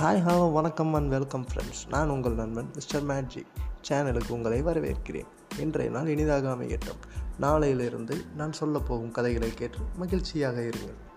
Hi hello வணக்கம் and welcome friends நான் உங்கள் நண்பன் மிஸ்டர் மேட்ஜி சேனலுக்கு உங்களை வரவேற்கிறேன். இன்றைய நாள் இனிதாக அமையட்டும். நாளையிலிருந்து நான் சொல்லப்போகும் கதைகளை கேட்டு மகிழ்ச்சியாக இருங்கள்.